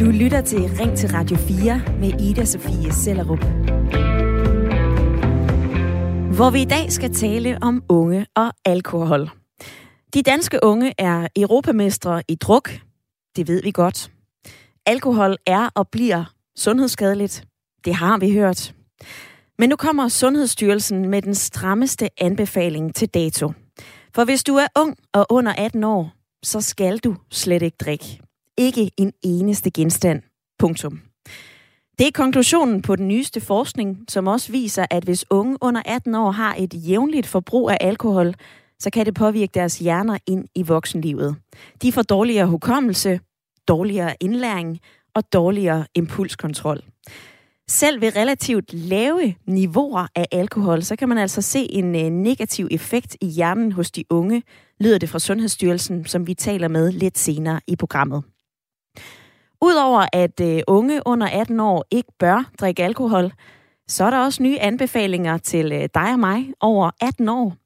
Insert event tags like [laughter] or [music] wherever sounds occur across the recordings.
Du lytter til Ring til Radio 4 med Ida Sofie Sellerup. Hvor vi i dag skal tale om unge og alkohol. De danske unge er europamestre i druk. Det ved vi godt. Alkohol er og bliver sundhedsskadeligt. Det har vi hørt. Men nu kommer Sundhedsstyrelsen med den strammeste anbefaling til dato. For hvis du er ung og under 18 år, så skal du slet ikke drikke. Ikke en eneste genstand. Punktum. Det er konklusionen på den nyeste forskning, som også viser, at hvis unge under 18 år har et jævnligt forbrug af alkohol, så kan det påvirke deres hjerner ind i voksenlivet. De får dårligere hukommelse, dårligere indlæring og dårligere impulskontrol. Selv ved relativt lave niveauer af alkohol, så kan man altså se en øh, negativ effekt i hjernen hos de unge, lyder det fra Sundhedsstyrelsen, som vi taler med lidt senere i programmet. Udover at øh, unge under 18 år ikke bør drikke alkohol, så er der også nye anbefalinger til øh, dig og mig over 18 år.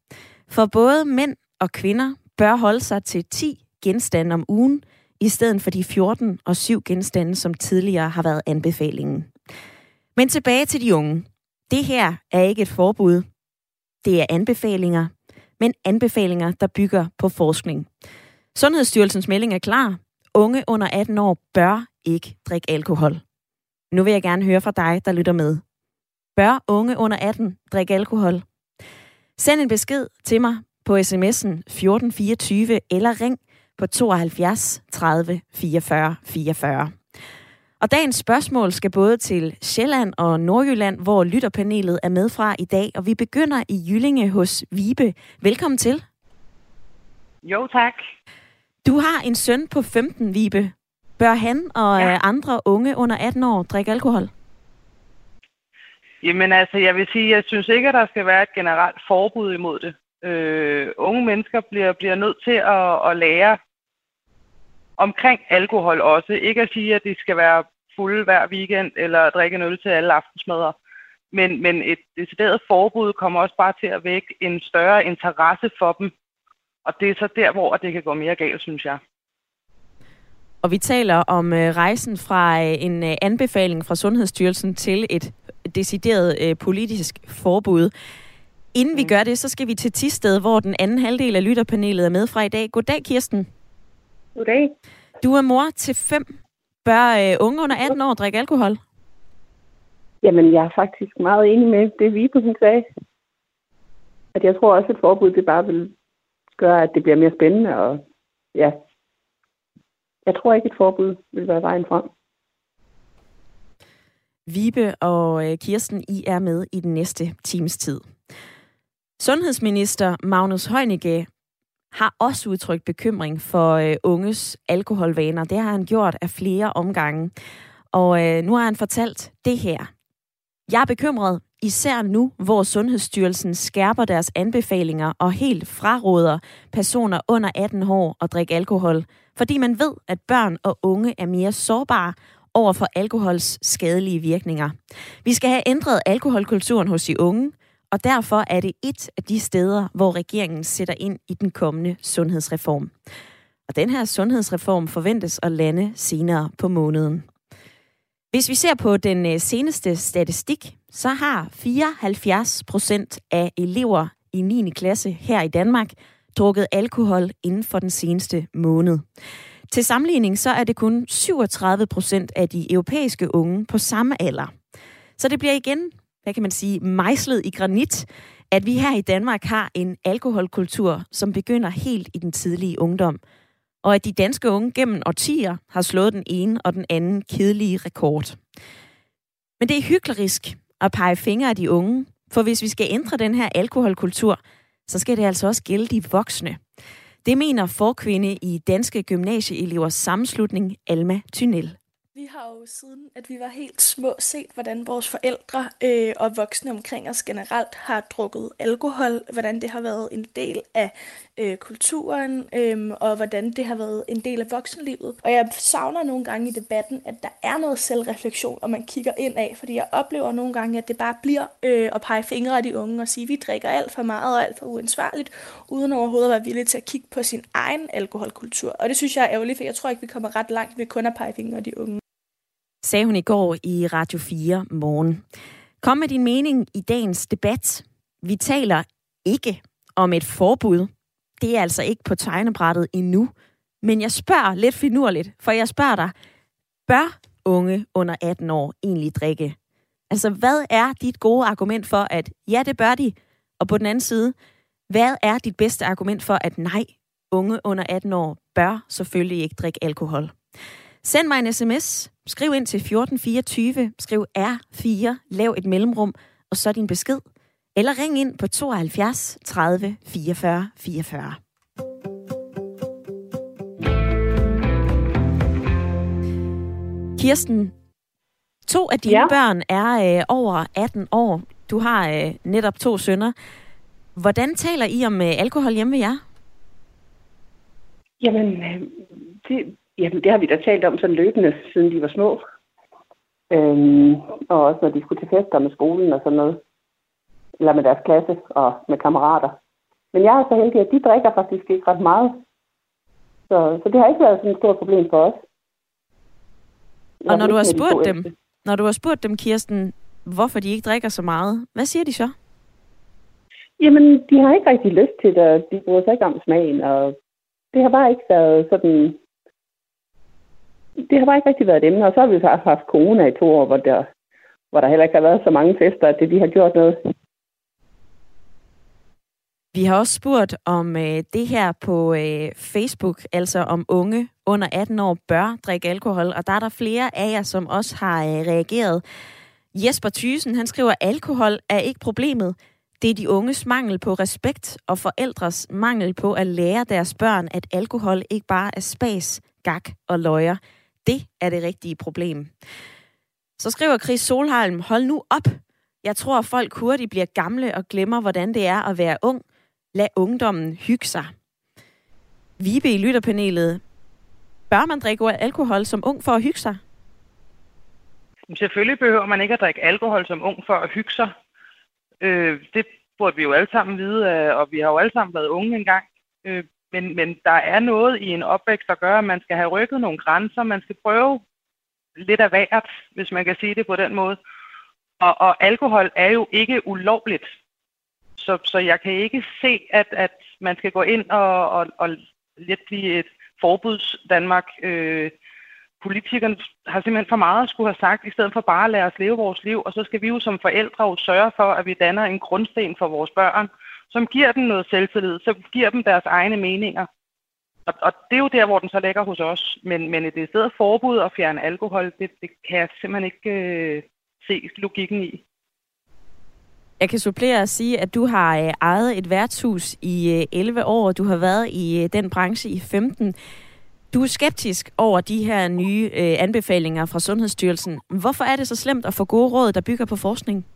For både mænd og kvinder bør holde sig til 10 genstande om ugen, i stedet for de 14 og 7 genstande, som tidligere har været anbefalingen. Men tilbage til de unge. Det her er ikke et forbud. Det er anbefalinger, men anbefalinger, der bygger på forskning. Sundhedsstyrelsens melding er klar. Unge under 18 år bør ikke drikke alkohol. Nu vil jeg gerne høre fra dig, der lytter med. Bør unge under 18 drikke alkohol? Send en besked til mig på sms'en 1424 eller ring på 72 30 44 44. Og dagens spørgsmål skal både til Sjælland og Nordjylland, hvor lytterpanelet er med fra i dag. Og vi begynder i Jyllinge hos Vibe. Velkommen til. Jo, tak. Du har en søn på 15, Vibe. Bør han og ja. andre unge under 18 år drikke alkohol? Jamen altså, jeg vil sige, jeg synes ikke, at der skal være et generelt forbud imod det. Øh, unge mennesker bliver, bliver nødt til at, at lære omkring alkohol også. Ikke at sige, at de skal være fulde hver weekend eller drikke en øl til alle aftensmadder. Men, men et decideret forbud kommer også bare til at vække en større interesse for dem. Og det er så der, hvor det kan gå mere galt, synes jeg. Og vi taler om øh, rejsen fra øh, en øh, anbefaling fra Sundhedsstyrelsen til et decideret politisk forbud. Inden vi mm. gør det, så skal vi til Tisted, hvor den anden halvdel af lytterpanelet er med fra i dag. Goddag, Kirsten. Goddag. Du er mor til fem. Bør øh, unge under 18 år drikke alkohol? Jamen, jeg er faktisk meget enig med det, vi på sin sagde. At jeg tror også, at et forbud det bare vil gøre, at det bliver mere spændende. Og ja, jeg tror ikke, et forbud vil være vejen frem. Vibe og øh, Kirsten, I er med i den næste times tid. Sundhedsminister Magnus Heunicke har også udtrykt bekymring for øh, unges alkoholvaner. Det har han gjort af flere omgange. Og øh, nu har han fortalt det her. Jeg er bekymret, især nu, hvor Sundhedsstyrelsen skærper deres anbefalinger og helt fraråder personer under 18 år at drikke alkohol, fordi man ved, at børn og unge er mere sårbare over for alkohols skadelige virkninger. Vi skal have ændret alkoholkulturen hos de unge, og derfor er det et af de steder, hvor regeringen sætter ind i den kommende sundhedsreform. Og den her sundhedsreform forventes at lande senere på måneden. Hvis vi ser på den øh, seneste statistik, så har 74 procent af elever i 9. klasse her i Danmark drukket alkohol inden for den seneste måned. Til sammenligning så er det kun 37 procent af de europæiske unge på samme alder. Så det bliver igen hvad kan man sige, mejslet i granit, at vi her i Danmark har en alkoholkultur, som begynder helt i den tidlige ungdom. Og at de danske unge gennem årtier har slået den ene og den anden kedelige rekord. Men det er hyklerisk at pege fingre af de unge, for hvis vi skal ændre den her alkoholkultur, så skal det altså også gælde de voksne. Det mener forkvinde i Danske Gymnasieelevers Sammenslutning Alma Tynel. Vi har jo siden, at vi var helt små, set, hvordan vores forældre øh, og voksne omkring os generelt har drukket alkohol, hvordan det har været en del af øh, kulturen, øh, og hvordan det har været en del af voksenlivet. Og jeg savner nogle gange i debatten, at der er noget selvreflektion, og man kigger ind af, fordi jeg oplever nogle gange, at det bare bliver øh, at pege fingre af de unge og sige, at vi drikker alt for meget og alt for uansvarligt, uden overhovedet at være villig til at kigge på sin egen alkoholkultur. Og det synes jeg er ærgerligt, for jeg tror ikke, vi kommer ret langt ved kun at pege fingre af de unge. Sagde hun i går i Radio 4 morgen. Kom med din mening i dagens debat. Vi taler ikke om et forbud. Det er altså ikke på tegnebrættet endnu. Men jeg spørger lidt finurligt, for jeg spørger dig, bør unge under 18 år egentlig drikke? Altså, hvad er dit gode argument for, at ja, det bør de? Og på den anden side, hvad er dit bedste argument for, at nej, unge under 18 år bør selvfølgelig ikke drikke alkohol? Send mig en sms. Skriv ind til 1424. Skriv R4. Lav et mellemrum. Og så din besked. Eller ring ind på 72 30 44 44. Kirsten, to af dine ja. børn er øh, over 18 år. Du har øh, netop to sønner. Hvordan taler I om øh, alkohol hjemme ved jer? Jamen, øh, det, jamen, det har vi da talt om sådan løbende, siden de var små. Øhm, og også når de skulle til fester med skolen og sådan noget. Eller med deres klasse og med kammerater. Men jeg er så heldig, at de drikker faktisk ikke ret meget. Så, så det har ikke været sådan et stort problem for os. Og når du har spurgt dem, når du har spurgt dem, Kirsten, hvorfor de ikke drikker så meget, hvad siger de så? Jamen, de har ikke rigtig lyst til det, de bruger sig ikke om smagen, og det har bare ikke været sådan... Det har bare ikke rigtig været et emne, og så har vi så haft corona i to år, hvor der, hvor der heller ikke har været så mange fester, at det, de har gjort noget. Vi har også spurgt om øh, det her på øh, Facebook, altså om unge under 18 år bør drikke alkohol, og der er der flere af jer, som også har øh, reageret. Jesper Thysen, han skriver, alkohol er ikke problemet. Det er de unges mangel på respekt og forældres mangel på at lære deres børn, at alkohol ikke bare er spas, gak og løjer. Det er det rigtige problem. Så skriver Chris Solheim, hold nu op. Jeg tror, folk hurtigt bliver gamle og glemmer, hvordan det er at være ung. Lad ungdommen hygge sig. Vibe i lytterpanelet. Bør man drikke alkohol som ung for at hygge sig? Selvfølgelig behøver man ikke at drikke alkohol som ung for at hygge sig. Øh, det burde vi jo alle sammen vide, øh, og vi har jo alle sammen været unge engang. Øh, men, men der er noget i en opvækst, der gør, at man skal have rykket nogle grænser. Man skal prøve lidt af hvert, hvis man kan sige det på den måde. Og, og alkohol er jo ikke ulovligt. Så, så jeg kan ikke se, at, at man skal gå ind og, og, og lidt blive et forbuds Danmark. Øh, politikerne har simpelthen for meget at skulle have sagt, i stedet for bare at lade os leve vores liv. Og så skal vi jo som forældre jo sørge for, at vi danner en grundsten for vores børn, som giver dem noget selvtillid, som giver dem deres egne meninger. Og, og det er jo der, hvor den så ligger hos os. Men, men det er stedet forbud at fjerne alkohol, det, det kan jeg simpelthen ikke øh, se logikken i. Jeg kan supplere og sige, at du har øh, ejet et værtshus i øh, 11 år, du har været i øh, den branche i 15. Du er skeptisk over de her nye øh, anbefalinger fra Sundhedsstyrelsen. Hvorfor er det så slemt at få gode råd, der bygger på forskning?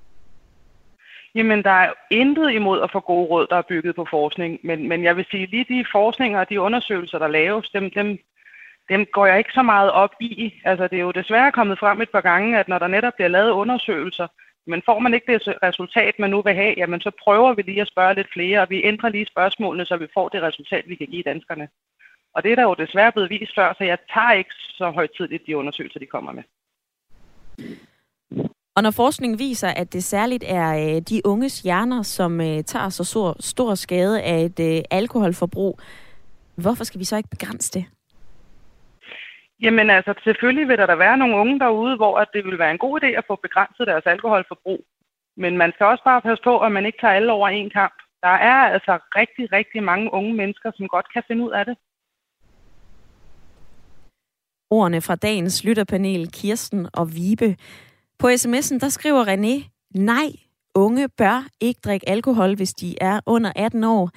Jamen, der er intet imod at få gode råd, der er bygget på forskning. Men, men jeg vil sige, lige de forskninger og de undersøgelser, der laves, dem, dem, dem går jeg ikke så meget op i. Altså, det er jo desværre kommet frem et par gange, at når der netop bliver lavet undersøgelser, men får man ikke det resultat, man nu vil have, jamen så prøver vi lige at spørge lidt flere, og vi ændrer lige spørgsmålene, så vi får det resultat, vi kan give danskerne. Og det er der jo desværre blevet vist før, så jeg tager ikke så højtidligt de undersøgelser, de kommer med. Og når forskningen viser, at det særligt er øh, de unges hjerner, som øh, tager så stor, stor skade af et øh, alkoholforbrug, hvorfor skal vi så ikke begrænse det? Jamen altså, selvfølgelig vil der da være nogle unge derude, hvor at det vil være en god idé at få begrænset deres alkoholforbrug. Men man skal også bare passe på, at man ikke tager alle over en kamp. Der er altså rigtig, rigtig mange unge mennesker, som godt kan finde ud af det. Ordene fra dagens lytterpanel, Kirsten og Vibe. På sms'en, der skriver René, nej, unge bør ikke drikke alkohol, hvis de er under 18 år.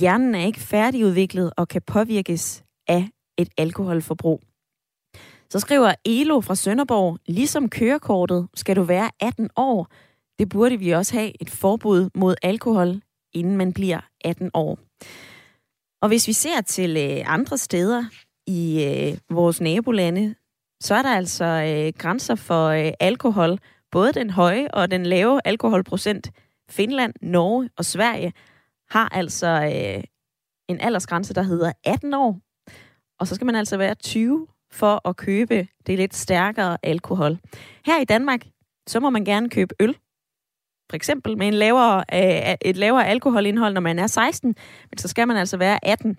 Hjernen er ikke færdigudviklet og kan påvirkes af et alkoholforbrug. Så skriver Elo fra Sønderborg, ligesom kørekortet skal du være 18 år. Det burde vi også have et forbud mod alkohol, inden man bliver 18 år. Og hvis vi ser til øh, andre steder i øh, vores nabolande, så er der altså øh, grænser for øh, alkohol, både den høje og den lave alkoholprocent. Finland, Norge og Sverige har altså øh, en aldersgrænse, der hedder 18 år. Og så skal man altså være 20 for at købe det lidt stærkere alkohol. Her i Danmark, så må man gerne købe øl. For eksempel med en lavere, øh, et lavere alkoholindhold, når man er 16. Men så skal man altså være 18,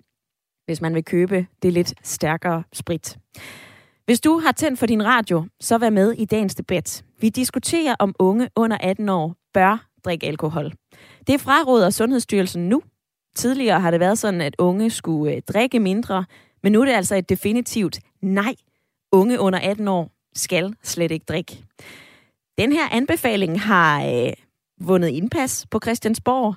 hvis man vil købe det lidt stærkere sprit. Hvis du har tændt for din radio, så vær med i dagens debat. Vi diskuterer, om unge under 18 år bør drikke alkohol. Det fraråder Sundhedsstyrelsen nu. Tidligere har det været sådan, at unge skulle øh, drikke mindre, men nu er det altså et definitivt nej. Unge under 18 år skal slet ikke drikke. Den her anbefaling har øh, vundet indpas på Christiansborg.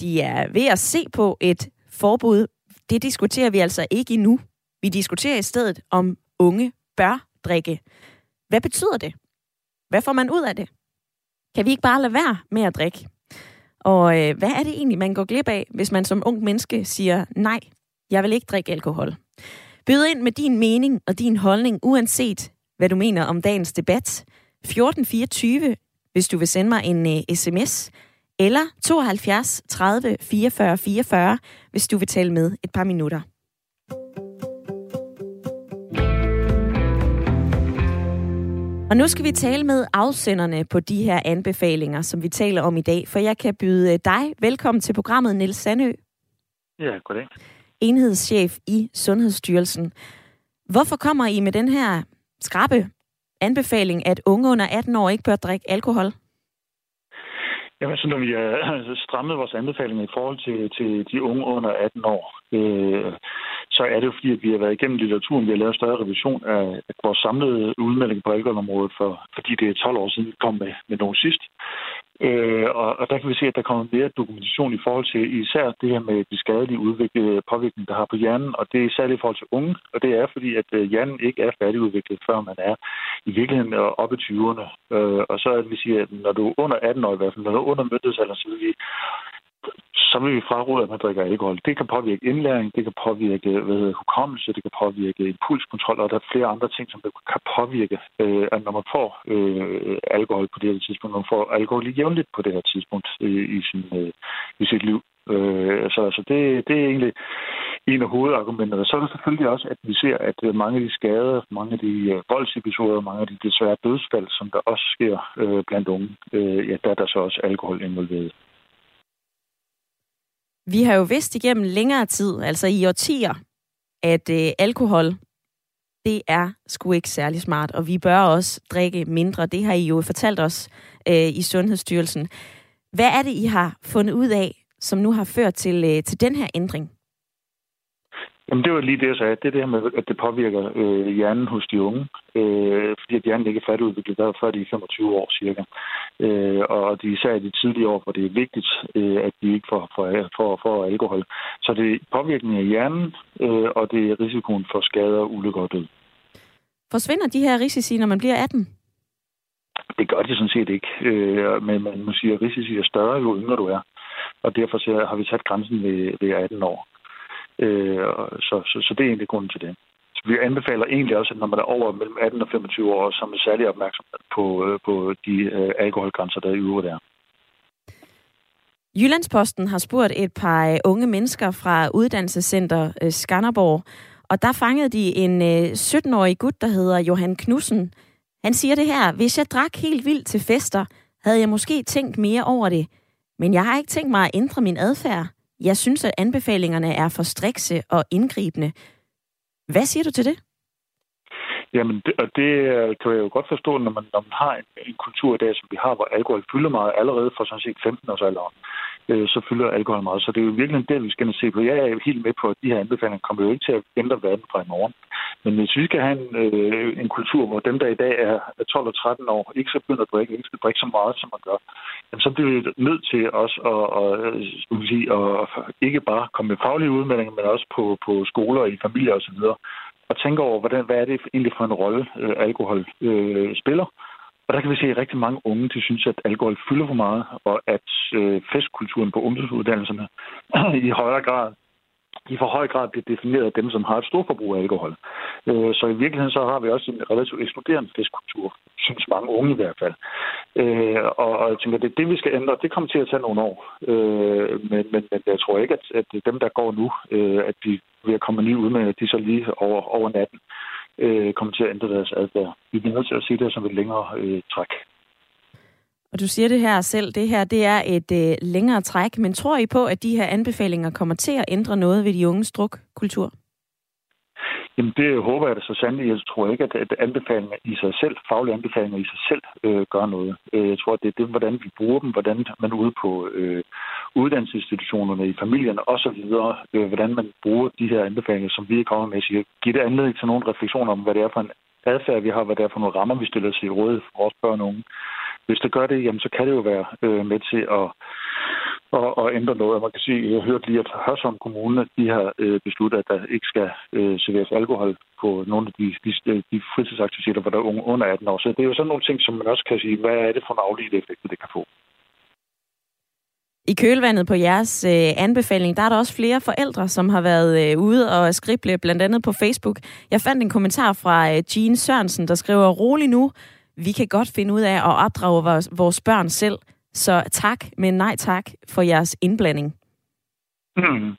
De er ved at se på et forbud. Det diskuterer vi altså ikke endnu. Vi diskuterer i stedet, om unge bør drikke. Hvad betyder det? Hvad får man ud af det? Kan vi ikke bare lade være med at drikke? Og øh, hvad er det egentlig, man går glip af, hvis man som ung menneske siger, nej, jeg vil ikke drikke alkohol? Byd ind med din mening og din holdning, uanset hvad du mener om dagens debat. 1424, hvis du vil sende mig en øh, sms, eller 72 30 44 44, hvis du vil tale med et par minutter. Og nu skal vi tale med afsenderne på de her anbefalinger, som vi taler om i dag. For jeg kan byde dig velkommen til programmet, Nils Sandø. Ja, goddag. Enhedschef i Sundhedsstyrelsen. Hvorfor kommer I med den her skrabe anbefaling, at unge under 18 år ikke bør drikke alkohol? Jamen, så når vi har strammet vores anbefalinger i forhold til, til de unge under 18 år, øh, så er det jo fordi, at vi har været igennem litteraturen, vi har lavet en større revision af, vores samlede udmelding på alkoholområdet, for, fordi det er 12 år siden, vi kom med, med nogen sidst. Øh, og, og der kan vi se, at der kommer mere dokumentation i forhold til især det her med de skadelige udviklede påvirkning, der har på hjernen, og det er særligt i forhold til unge, og det er fordi, at øh, hjernen ikke er færdigudviklet, før man er i virkeligheden oppe i 20'erne. Øh, og så er det, vi siger, at når du er under 18 år i hvert fald, når du er under myndighedsalderen, så vil vi så vil vi fraråde, at man drikker alkohol. Det kan påvirke indlæring, det kan påvirke hvad hedder, hukommelse, det kan påvirke impulskontrol, og der er flere andre ting, som kan påvirke, øh, at når man får øh, alkohol på det her tidspunkt, når man får alkohol jævnligt på det her tidspunkt øh, i, sin, øh, i sit liv. Øh, så altså det, det er egentlig en af hovedargumenterne. Så er det selvfølgelig også, at vi ser, at øh, mange af de skader, mange af de øh, voldsepisoder, mange af de desværre dødsfald, som der også sker øh, blandt unge, øh, ja, der er der så også alkohol involveret. Vi har jo vidst igennem længere tid, altså i årtier, at øh, alkohol, det er sgu ikke særlig smart, og vi bør også drikke mindre. Det har I jo fortalt os øh, i Sundhedsstyrelsen. Hvad er det, I har fundet ud af, som nu har ført til, øh, til den her ændring? Jamen, det var lige det, jeg sagde. Det er det her med, at det påvirker øh, hjernen hos de unge. Øh, fordi at hjernen ikke er færdigudviklet, der før de er 25 år cirka. Øh, og de især i de tidlige år, hvor det er vigtigt, øh, at de ikke får, får, får, får alkohol. Så det er påvirkningen af hjernen, øh, og det er risikoen for skader, ulykker og død. Forsvinder de her risici, når man bliver 18? Det gør de sådan set ikke. Øh, men man må sige, at risici er større, jo yngre du er. Og derfor har vi sat grænsen ved, ved 18 år. Øh, så, så, så det er egentlig grunden til det. Så vi anbefaler egentlig også, at når man er over mellem 18 og 25 år, så er man særlig opmærksom på, øh, på de øh, alkoholgrænser, der i øvrigt er. Jyllandsposten har spurgt et par øh, unge mennesker fra uddannelsescenter øh, Skanderborg, og der fangede de en 17-årig gut, der hedder Johan Knudsen. Han siger det her, hvis jeg drak helt vildt til fester, havde jeg måske tænkt mere over det, men jeg har ikke tænkt mig at ændre min adfærd. Jeg synes, at anbefalingerne er for strikse og indgribende. Hvad siger du til det? Jamen, det, og det øh, kan jeg jo godt forstå, når man, når man har en, en kultur i dag, som vi har, hvor alkohol fylder meget allerede fra sådan set 15 års alderen øh, så fylder alkohol meget. Så det er jo virkelig det, vi skal se på. Jeg er helt med på, at de her anbefalinger kommer jo ikke til at ændre verden fra i morgen. Men hvis vi skal have en, øh, en kultur, hvor dem, der i dag er 12 og 13 år, ikke skal begynde at drikke, ikke skal drikke så meget, som man gør, jamen, så bliver vi nødt til os at, at, at, sige, at ikke bare komme med faglige udmeldinger, men også på, på skoler, i familier osv., og tænke over, hvordan, hvad er det egentlig for en rolle, øh, alkohol øh, spiller, og der kan vi se, at rigtig mange unge de synes, at alkohol fylder for meget, og at øh, festkulturen på ungdomsuddannelserne [clears throat] i højere grad i for høj grad bliver defineret af dem, som har et stort forbrug af alkohol. Øh, så i virkeligheden så har vi også en relativt eksploderende festkultur, synes mange unge i hvert fald. Øh, og, og jeg tænker, det er det, vi skal ændre. Det kommer til at tage nogle år. Øh, men, men, men jeg tror ikke, at, at dem, der går nu, øh, at de ved at komme lige ud med, at de så lige over, over natten Øh, kommer til at ændre deres adfærd. Vi bliver nødt til at se det som et længere øh, træk. Og du siger det her selv, det her det er et øh, længere træk, men tror I på, at de her anbefalinger kommer til at ændre noget ved de unges drukkultur? Jamen det håber jeg da så sandelig. Jeg tror ikke, at, anbefalinger i sig selv, faglige anbefalinger i sig selv, øh, gør noget. Øh, jeg tror, at det er det, hvordan vi bruger dem, hvordan man ude på øh, uddannelsesinstitutionerne, i familierne osv., øh, hvordan man bruger de her anbefalinger, som vi kommer med. Så jeg giver det anledning til nogle refleksioner om, hvad det er for en adfærd, vi har, hvad det er for nogle rammer, vi stiller os i råd for vores børn og unge. Hvis det gør det, jamen, så kan det jo være øh, med til at, og, og ændre noget. Man kan sige, jeg hørte lige, at Hørsholm Kommune de har øh, besluttet, at der ikke skal øh, serveres alkohol på nogle af de, de, øh, de fritidsaktiviteter, hvor der er unge under 18 år. Så det er jo sådan nogle ting, som man også kan sige, hvad er det for en afledt effekt, det kan få. I kølvandet på jeres øh, anbefaling, der er der også flere forældre, som har været øh, ude og skrible, blandt andet på Facebook. Jeg fandt en kommentar fra øh, Jean Sørensen, der skriver, rolig nu, vi kan godt finde ud af at opdrage vores, vores børn selv. Så tak, men nej tak for jeres indblanding. Mm.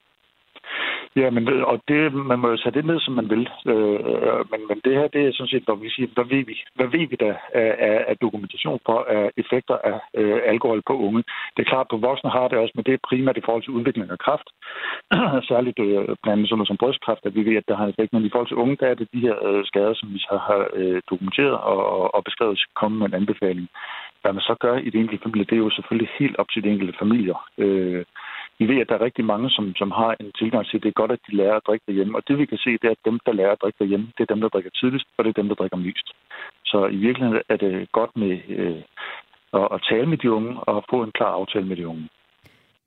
Ja, men, og det, man må jo tage det med, som man vil. Øh, øh, men, men det her, det er sådan set, hvor vi siger, hvad ved vi? Hvad ved vi der af, af dokumentation for af effekter af øh, alkohol på unge? Det er klart, på voksne har det også, men det er primært i forhold til udvikling af kraft. [clears throat] Særligt øh, blandt andet sådan noget som brystkræft, at vi ved, at der har altså en effekt. Men i forhold til unge, der er det de her øh, skader, som vi har øh, dokumenteret og, og, og beskrevet, komme med en anbefaling. Hvad man så gør i det enkelte familie, det er jo selvfølgelig helt op til de enkelte familier. Øh, vi ved, at der er rigtig mange, som, som har en tilgang til, at det er godt, at de lærer at drikke derhjemme. Og det vi kan se, det er, at dem, der lærer at drikke derhjemme, det er dem, der drikker tidligst, og det er dem, der drikker mest. Så i virkeligheden er det godt med øh, at, at tale med de unge og få en klar aftale med de unge.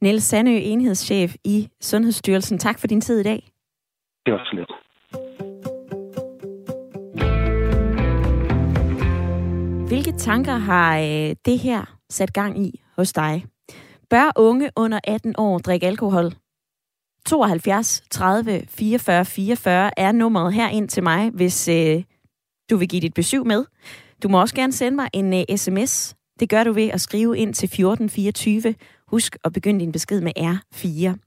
Niels Sandø, enhedschef i Sundhedsstyrelsen. Tak for din tid i dag. Det var så let. Hvilke tanker har øh, det her sat gang i hos dig? Bør unge under 18 år drikke alkohol? 72 30 44 44 er nummeret her ind til mig, hvis øh, du vil give dit besøg med. Du må også gerne sende mig en øh, sms. Det gør du ved at skrive ind til 1424. Husk at begynde din besked med R4.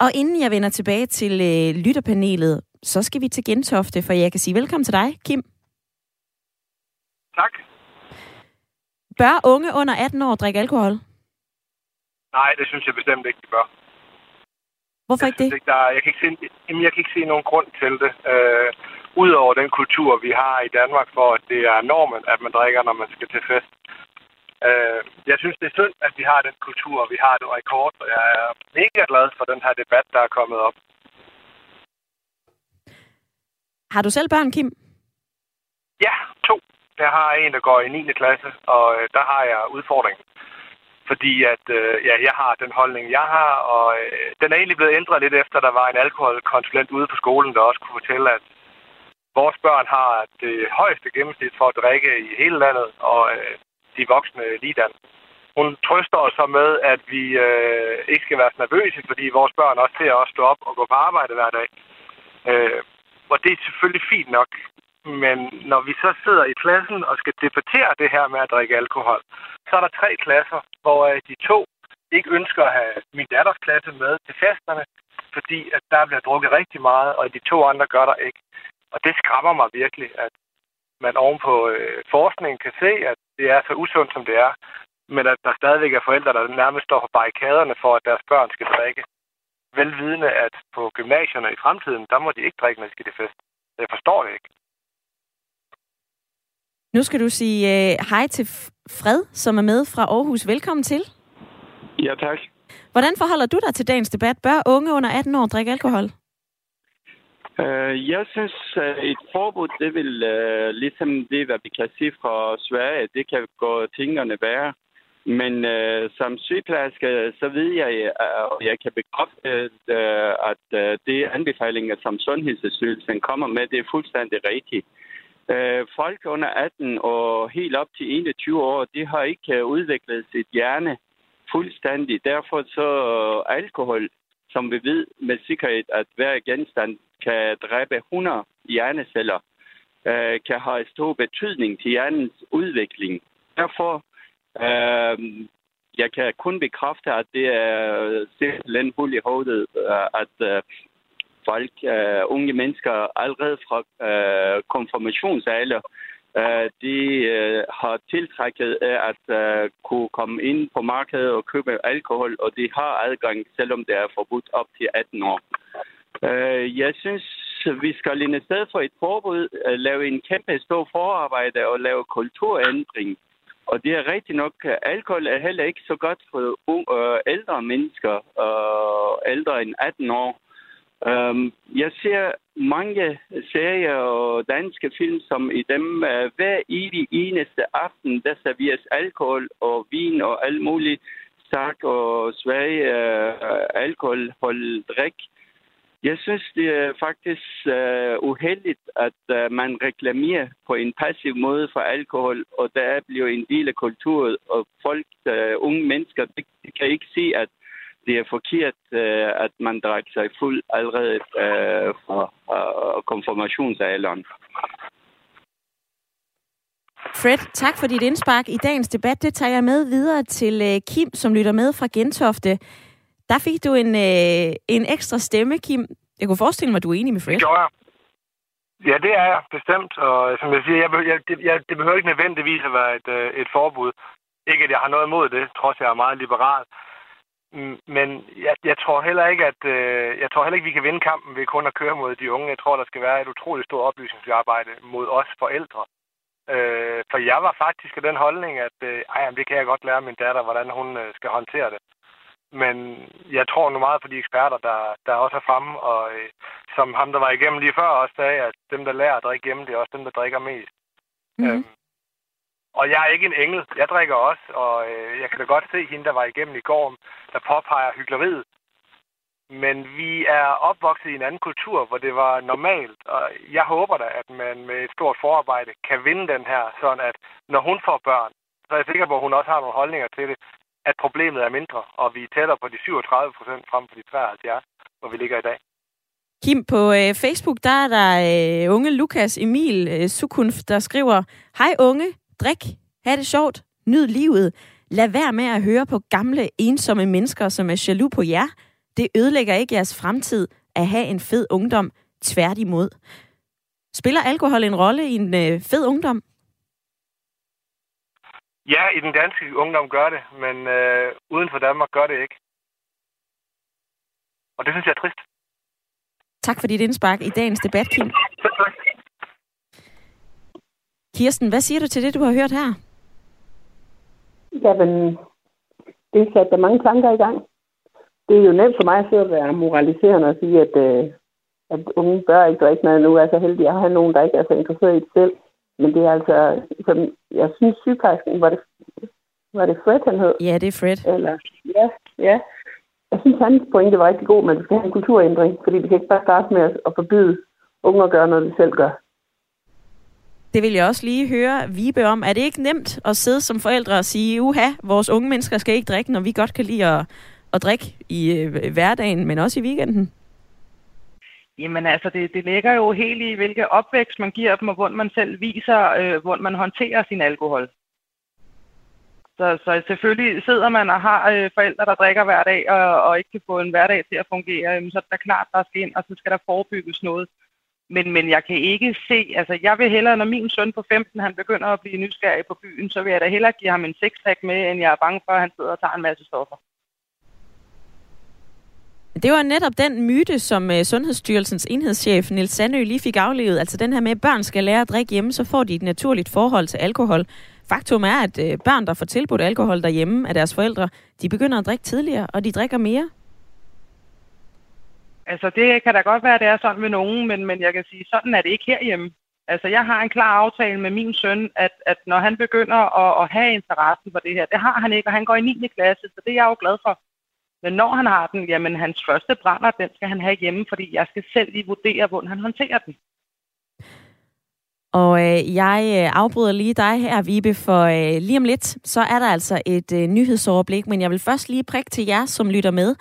Og inden jeg vender tilbage til øh, lytterpanelet, så skal vi til Gentofte, for jeg kan sige velkommen til dig, Kim. Tak. Bør unge under 18 år drikke alkohol? Nej, det synes jeg bestemt ikke, de bør. Hvorfor ikke det? Ikke, der, jeg, kan ikke se, jamen, jeg kan ikke se nogen grund til det. Øh, Udover den kultur, vi har i Danmark, for at det er normen, at man drikker, når man skal til fest. Øh, jeg synes, det er synd, at vi har den kultur, vi har det rekord, og jeg er mega glad for den her debat, der er kommet op. Har du selv børn, Kim? Ja, to der har en, der går i 9. klasse, og øh, der har jeg udfordringen. Fordi at øh, ja, jeg har den holdning, jeg har, og øh, den er egentlig blevet ændret lidt efter, der var en alkoholkonsulent ude på skolen, der også kunne fortælle, at vores børn har det højeste gennemsnit for at drikke i hele landet, og øh, de voksne ligedan. Hun trøster os så med, at vi øh, ikke skal være nervøse, fordi vores børn også ser os stå op og gå på arbejde hver dag. Øh, og det er selvfølgelig fint nok, men når vi så sidder i klassen og skal debattere det her med at drikke alkohol, så er der tre klasser, hvor øh, de to ikke ønsker at have min datters klasse med til festerne, fordi at der bliver drukket rigtig meget, og de to andre gør der ikke. Og det skræmmer mig virkelig, at man ovenpå øh, forskningen kan se, at det er så usundt, som det er, men at der stadigvæk er forældre, der nærmest står på barrikaderne for, at deres børn skal drikke. Velvidende, at på gymnasierne i fremtiden, der må de ikke drikke, når de skal til fest. Jeg forstår det ikke. Nu skal du sige uh, hej til Fred, som er med fra Aarhus. Velkommen til. Ja, tak. Hvordan forholder du dig til dagens debat? Bør unge under 18 år drikke alkohol? Uh, jeg synes, uh, et forbud, det vil uh, ligesom det, hvad vi kan se fra Sverige, det kan gå tingene værre. Men uh, som sygeplejerske, så ved jeg, uh, og jeg kan bekræfte, uh, at uh, det anbefalinger, som Sundhedsstyrelsen kommer med, det er fuldstændig rigtigt. Øh, folk under 18 og helt op til 21 år, de har ikke øh, udviklet sit hjerne fuldstændig. Derfor så øh, alkohol som vi ved med sikkerhed, at hver genstand kan dræbe 100 hjerneceller, øh, kan have stor betydning til hjernens udvikling. Derfor, øh, jeg kan kun bekræfte, at det er simpelthen hul i hovedet, øh, at folk, øh, unge mennesker, allerede fra øh, konfirmationsalder, øh, de øh, har tiltrækket af at øh, kunne komme ind på markedet og købe alkohol, og de har adgang, selvom det er forbudt op til 18 år. Øh, jeg synes, vi skal i stedet for et forbud øh, lave en kæmpe stor forarbejde og lave kulturændring. Og det er rigtigt nok, alkohol er heller ikke så godt for øh, ældre mennesker, øh, ældre end 18 år. Um, jeg ser mange serier og danske film, som i dem uh, hver evig eneste aften, der serveres alkohol og vin og alt muligt sak og svag øh, uh, alkoholholdet. Jeg synes, det er faktisk uh, uheldigt, at uh, man reklamerer på en passiv måde for alkohol, og der bliver en del af kulturen, og folk, uh, unge mennesker, de, de kan ikke se, at det er forkert, uh, at man drikker sig fuld allerede uh, fra uh, konfirmationsalderen. Fred, tak for dit indspark i dagens debat. Det tager jeg med videre til uh, Kim, som lytter med fra Gentofte. Der fik du en, uh, en ekstra stemme, Kim. Jeg kunne forestille mig, at du er enig med Fred. Det gjorde jeg. Ja, det er jeg bestemt. Og som jeg siger, jeg, jeg, det, jeg, det behøver ikke nødvendigvis at være et, øh, et forbud. Ikke, at jeg har noget imod det, trods jeg er meget liberal. Mm, Men jeg, jeg tror heller ikke, at øh, jeg tror heller ikke, vi kan vinde kampen ved kun at køre mod de unge. Jeg tror, der skal være et utroligt stort oplysningsarbejde mod os forældre. Øh, for jeg var faktisk af den holdning, at øh, ej, det kan jeg godt lære min datter, hvordan hun øh, skal håndtere det. Men jeg tror nu meget på de eksperter, der, der også er fremme, og øh, som ham, der var igennem lige før, også sagde, at dem, der lærer at drikke hjemme, det er også dem, der drikker mest. Mhm. Øhm, og jeg er ikke en engel. Jeg drikker også, og øh, jeg kan da godt se hende, der var igennem i går, der påpeger hyggeleriet. Men vi er opvokset i en anden kultur, hvor det var normalt, og jeg håber da, at man med et stort forarbejde kan vinde den her, sådan at når hun får børn, så er jeg sikker på, at hun også har nogle holdninger til det, at problemet er mindre, og vi er tættere på de 37 procent frem for de 73, hvor vi ligger i dag. Kim, på øh, Facebook, der er der øh, unge Lukas Emil øh, Sukunf, der skriver, Hej unge, drik, ha' det sjovt, nyd livet. Lad være med at høre på gamle, ensomme mennesker, som er jaloux på jer. Det ødelægger ikke jeres fremtid at have en fed ungdom. Tværtimod. Spiller alkohol en rolle i en øh, fed ungdom? Ja, i den danske ungdom gør det, men øh, uden for Danmark gør det ikke. Og det synes jeg er trist. Tak for dit indspark i dagens debat, Kim. Kirsten, hvad siger du til det, du har hørt her? Jamen, det satte mange tanker i gang. Det er jo nemt for mig at sidde og være moraliserende og sige, at, øh, at unge bør ikke drikke, når nu er så heldig at have nogen, der ikke er så interesseret i det selv. Men det er altså, som, jeg synes sygeplejersken, var det, var det Fred, han hed? Ja, det er Fred. Eller, ja, ja. Jeg synes, hans pointe var rigtig god, men vi skal have en kulturændring, fordi vi kan ikke bare starte med at forbyde unge at gøre noget, de selv gør. Det vil jeg også lige høre Vibe om. Er det ikke nemt at sidde som forældre og sige, uha, vores unge mennesker skal ikke drikke, når vi godt kan lide at, at drikke i øh, hverdagen, men også i weekenden? Jamen altså, det, det ligger jo helt i, hvilke opvækst man giver dem, og hvordan man selv viser, øh, hvordan man håndterer sin alkohol. Så, så selvfølgelig sidder man og har øh, forældre, der drikker hver dag, og, og ikke kan få en hverdag til at fungere, øh, så er det da klart, der skal ind, og så skal der forebygges noget. Men, men jeg kan ikke se, altså jeg vil hellere, når min søn på 15, han begynder at blive nysgerrig på byen, så vil jeg da hellere give ham en sexpack med, end jeg er bange for, at han sidder og tager en masse stoffer. Det var netop den myte, som øh, Sundhedsstyrelsens enhedschef Nils Sandø lige fik aflevet. Altså den her med, at børn skal lære at drikke hjemme, så får de et naturligt forhold til alkohol. Faktum er, at øh, børn, der får tilbudt alkohol derhjemme af deres forældre, de begynder at drikke tidligere, og de drikker mere. Altså det kan da godt være, at det er sådan med nogen, men, men jeg kan sige, sådan er det ikke herhjemme. Altså jeg har en klar aftale med min søn, at, at når han begynder at, at have interessen for det her, det har han ikke, og han går i 9. klasse, så det er jeg jo glad for. Men når han har den, jamen hans første brænder, den skal han have hjemme, fordi jeg skal selv lige vurdere, hvordan han håndterer den. Og øh, jeg øh, afbryder lige dig her, Vibe, for øh, lige om lidt, så er der altså et øh, nyhedsoverblik, men jeg vil først lige prikke til jer, som lytter med.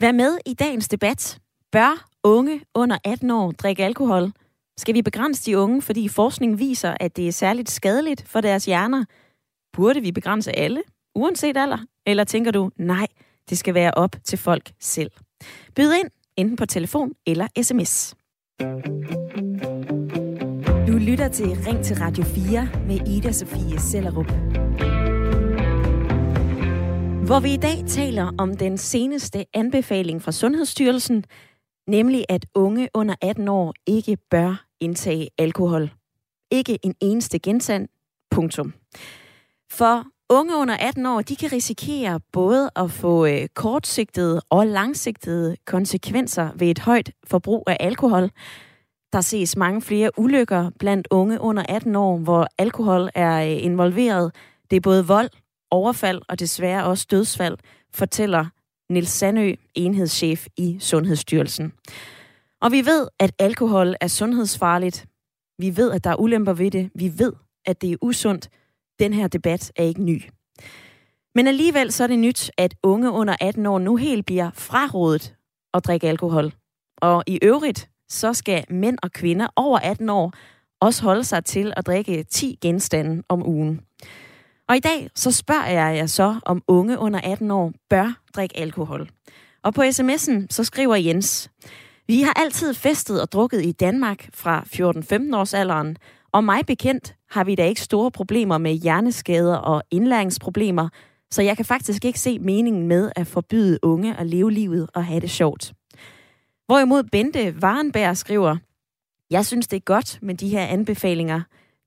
Vær med i dagens debat. Bør unge under 18 år drikke alkohol? Skal vi begrænse de unge, fordi forskning viser, at det er særligt skadeligt for deres hjerner? Burde vi begrænse alle, uanset alder? Eller tænker du, nej, det skal være op til folk selv? Byd ind, enten på telefon eller sms. Du lytter til Ring til Radio 4 med Ida Sofie Sellerup. Hvor vi i dag taler om den seneste anbefaling fra Sundhedsstyrelsen, nemlig at unge under 18 år ikke bør indtage alkohol. Ikke en eneste gensand. Punktum. For unge under 18 år, de kan risikere både at få øh, kortsigtede og langsigtede konsekvenser ved et højt forbrug af alkohol. Der ses mange flere ulykker blandt unge under 18 år, hvor alkohol er øh, involveret. Det er både vold, overfald og desværre også dødsfald, fortæller Nils Sandø, enhedschef i Sundhedsstyrelsen. Og vi ved, at alkohol er sundhedsfarligt. Vi ved, at der er ulemper ved det. Vi ved, at det er usundt. Den her debat er ikke ny. Men alligevel så er det nyt, at unge under 18 år nu helt bliver frarådet at drikke alkohol. Og i øvrigt, så skal mænd og kvinder over 18 år også holde sig til at drikke 10 genstande om ugen. Og i dag så spørger jeg jer så, om unge under 18 år bør drikke alkohol. Og på sms'en så skriver Jens, vi har altid festet og drukket i Danmark fra 14-15 års alderen, og mig bekendt har vi da ikke store problemer med hjerneskader og indlæringsproblemer, så jeg kan faktisk ikke se meningen med at forbyde unge at leve livet og have det sjovt. Hvorimod Bente Varenberg skriver, jeg synes, det er godt med de her anbefalinger.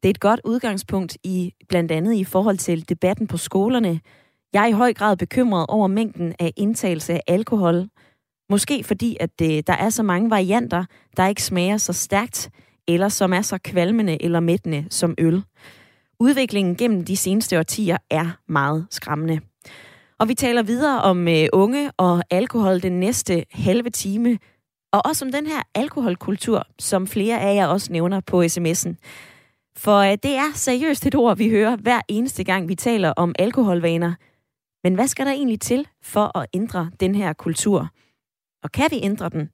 Det er et godt udgangspunkt i blandt andet i forhold til debatten på skolerne. Jeg er i høj grad bekymret over mængden af indtagelse af alkohol. Måske fordi, at det, der er så mange varianter, der ikke smager så stærkt, eller som er så kvalmende eller mættende som øl. Udviklingen gennem de seneste årtier er meget skræmmende. Og vi taler videre om øh, unge og alkohol den næste halve time, og også om den her alkoholkultur, som flere af jer også nævner på sms'en. For øh, det er seriøst et ord, vi hører hver eneste gang, vi taler om alkoholvaner. Men hvad skal der egentlig til for at ændre den her kultur? Og kan vi ændre den?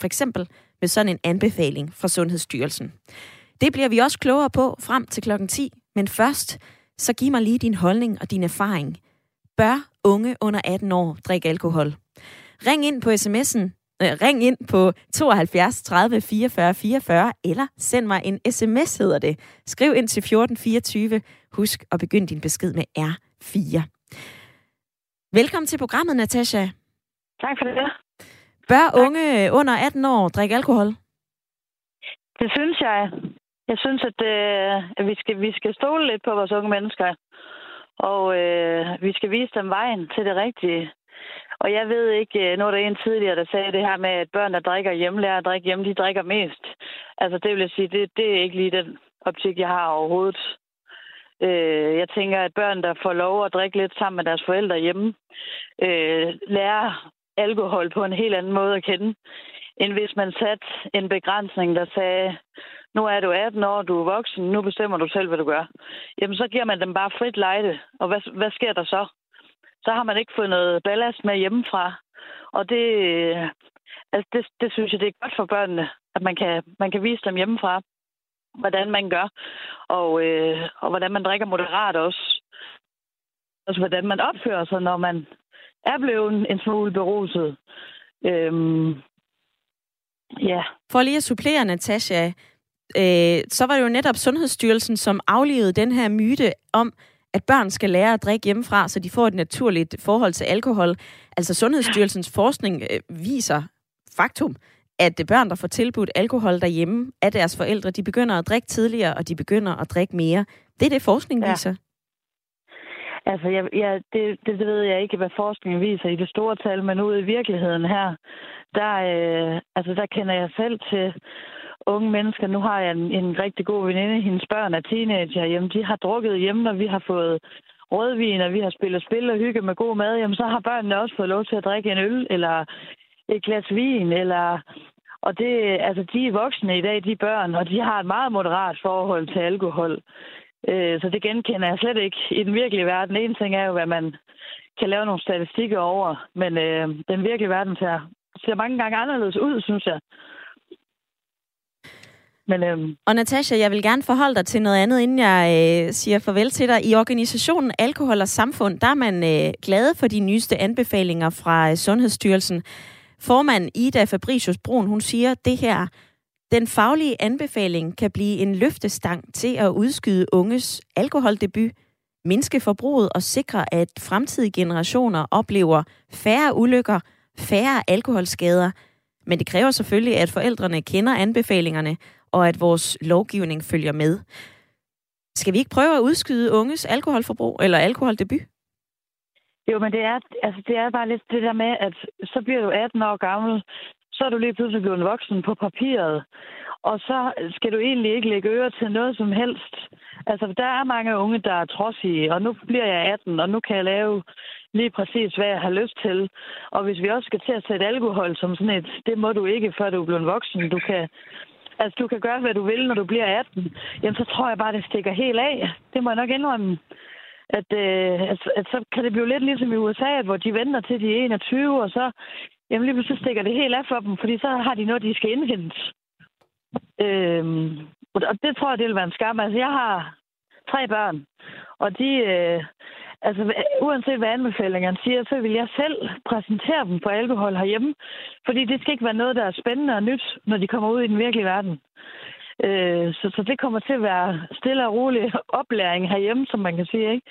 For eksempel med sådan en anbefaling fra Sundhedsstyrelsen. Det bliver vi også klogere på frem til klokken 10. Men først, så giv mig lige din holdning og din erfaring. Bør unge under 18 år drikke alkohol? Ring ind på sms'en. Øh, ring ind på 72 30 44 44, eller send mig en sms, hedder det. Skriv ind til 1424. Husk at begynde din besked med R4. Velkommen til programmet, Natasha. Tak for det. Bør unge under 18 år drikke alkohol? Det synes jeg. Jeg synes, at, øh, at vi, skal, vi skal stole lidt på vores unge mennesker. Og øh, vi skal vise dem vejen til det rigtige. Og jeg ved ikke, øh, nu er der en tidligere, der sagde det her med, at børn, der drikker hjemme, lærer at drikke hjemme, de drikker mest. Altså det vil jeg sige, det, det er ikke lige den optik, jeg har overhovedet. Øh, jeg tænker, at børn, der får lov at drikke lidt sammen med deres forældre hjemme, øh, lærer alkohol på en helt anden måde at kende, end hvis man satte en begrænsning, der sagde, nu er du 18 år, du er voksen, nu bestemmer du selv, hvad du gør. Jamen, så giver man dem bare frit lejde. Og hvad, hvad sker der så? Så har man ikke fået noget ballast med hjemmefra. Og det, øh, altså det, det synes jeg, det er godt for børnene, at man kan, man kan vise dem hjemmefra, hvordan man gør, og, øh, og hvordan man drikker moderat også. Også hvordan man opfører sig, når man er blevet en smule beruset. Øhm, ja. For lige at supplere, Natasha, øh, så var det jo netop Sundhedsstyrelsen, som aflevede den her myte om, at børn skal lære at drikke hjemmefra, så de får et naturligt forhold til alkohol. Altså Sundhedsstyrelsens forskning øh, viser faktum, at det børn, der får tilbudt alkohol derhjemme af deres forældre, de begynder at drikke tidligere, og de begynder at drikke mere. Det er det, forskning ja. viser. Altså, jeg, jeg, det, det, det ved jeg ikke, hvad forskningen viser i det store tal, men ude i virkeligheden her, der, øh, altså, der kender jeg selv til unge mennesker. Nu har jeg en, en rigtig god veninde. Hendes børn er teenager. Jamen, de har drukket hjemme, når vi har fået rødvin, og vi har spillet spil og hygge med god mad. Jamen, så har børnene også fået lov til at drikke en øl, eller et glas vin, eller... Og det, altså, de er voksne i dag, de børn, og de har et meget moderat forhold til alkohol. Øh, så det genkender jeg slet ikke i den virkelige verden. En ting er jo, hvad man kan lave nogle statistikker over. Men øh, den virkelige verden ser, ser mange gange anderledes ud, synes jeg. Men, øhm... Og Natasha, jeg vil gerne forholde dig til noget andet, inden jeg øh, siger farvel til dig. I organisationen Alkohol og Samfund, der er man øh, glad for de nyeste anbefalinger fra øh, Sundhedsstyrelsen. Formand Ida Fabricius Brun, hun siger det her. Den faglige anbefaling kan blive en løftestang til at udskyde unges alkoholdebut, mindske forbruget og sikre, at fremtidige generationer oplever færre ulykker, færre alkoholskader. Men det kræver selvfølgelig, at forældrene kender anbefalingerne, og at vores lovgivning følger med. Skal vi ikke prøve at udskyde unges alkoholforbrug eller alkoholdebut? Jo, men det er, altså, det er bare lidt det der med, at så bliver du 18 år gammel, så er du lige pludselig blevet voksen på papiret, og så skal du egentlig ikke lægge øre til noget som helst. Altså, der er mange unge, der er trodsige, og nu bliver jeg 18, og nu kan jeg lave lige præcis, hvad jeg har lyst til. Og hvis vi også skal til at sætte alkohol som sådan et, det må du ikke, før du er blevet voksen. Du kan, altså, du kan gøre, hvad du vil, når du bliver 18. Jamen, så tror jeg bare, det stikker helt af. Det må jeg nok indrømme at, øh, at, at så kan det blive lidt ligesom i USA, at, hvor de venter til de er 21, og så jamen lige pludselig stikker det helt af for dem, fordi så har de noget, de skal indhentes. Øhm, og det tror jeg, det vil være en skam. Altså, jeg har tre børn, og de, øh, altså uanset hvad anbefalingerne siger, så vil jeg selv præsentere dem på alkohol herhjemme, fordi det skal ikke være noget, der er spændende og nyt, når de kommer ud i den virkelige verden. Øh, så, så det kommer til at være stille og rolig [laughs] oplæring herhjemme, som man kan sige, ikke?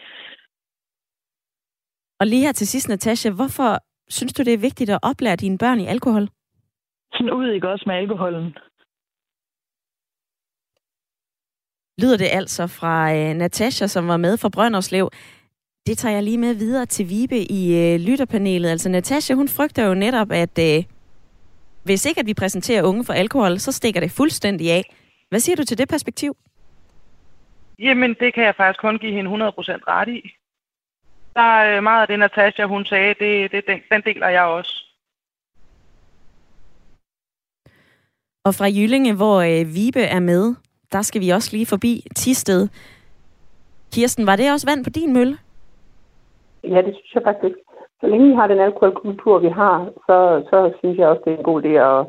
Og lige her til sidst, Natasha, hvorfor synes du, det er vigtigt at oplære dine børn i alkohol? Sådan ud, ikke også med alkoholen. Lyder det altså fra øh, Natasha, som var med fra Brønderslev. Det tager jeg lige med videre til Vibe i øh, lytterpanelet. Altså Natasha, hun frygter jo netop, at øh, hvis ikke at vi præsenterer unge for alkohol, så stikker det fuldstændig af. Hvad siger du til det perspektiv? Jamen, det kan jeg faktisk kun give hende 100% ret i. Der er øh, meget af det, Natasha hun sagde, det, det, den, den deler jeg også. Og fra Jyllinge, hvor øh, Vibe er med, der skal vi også lige forbi Tisted. Kirsten, var det også vand på din mølle? Ja, det synes jeg faktisk. Så længe vi har den alkoholkultur, vi har, så, så synes jeg også, det er en god idé at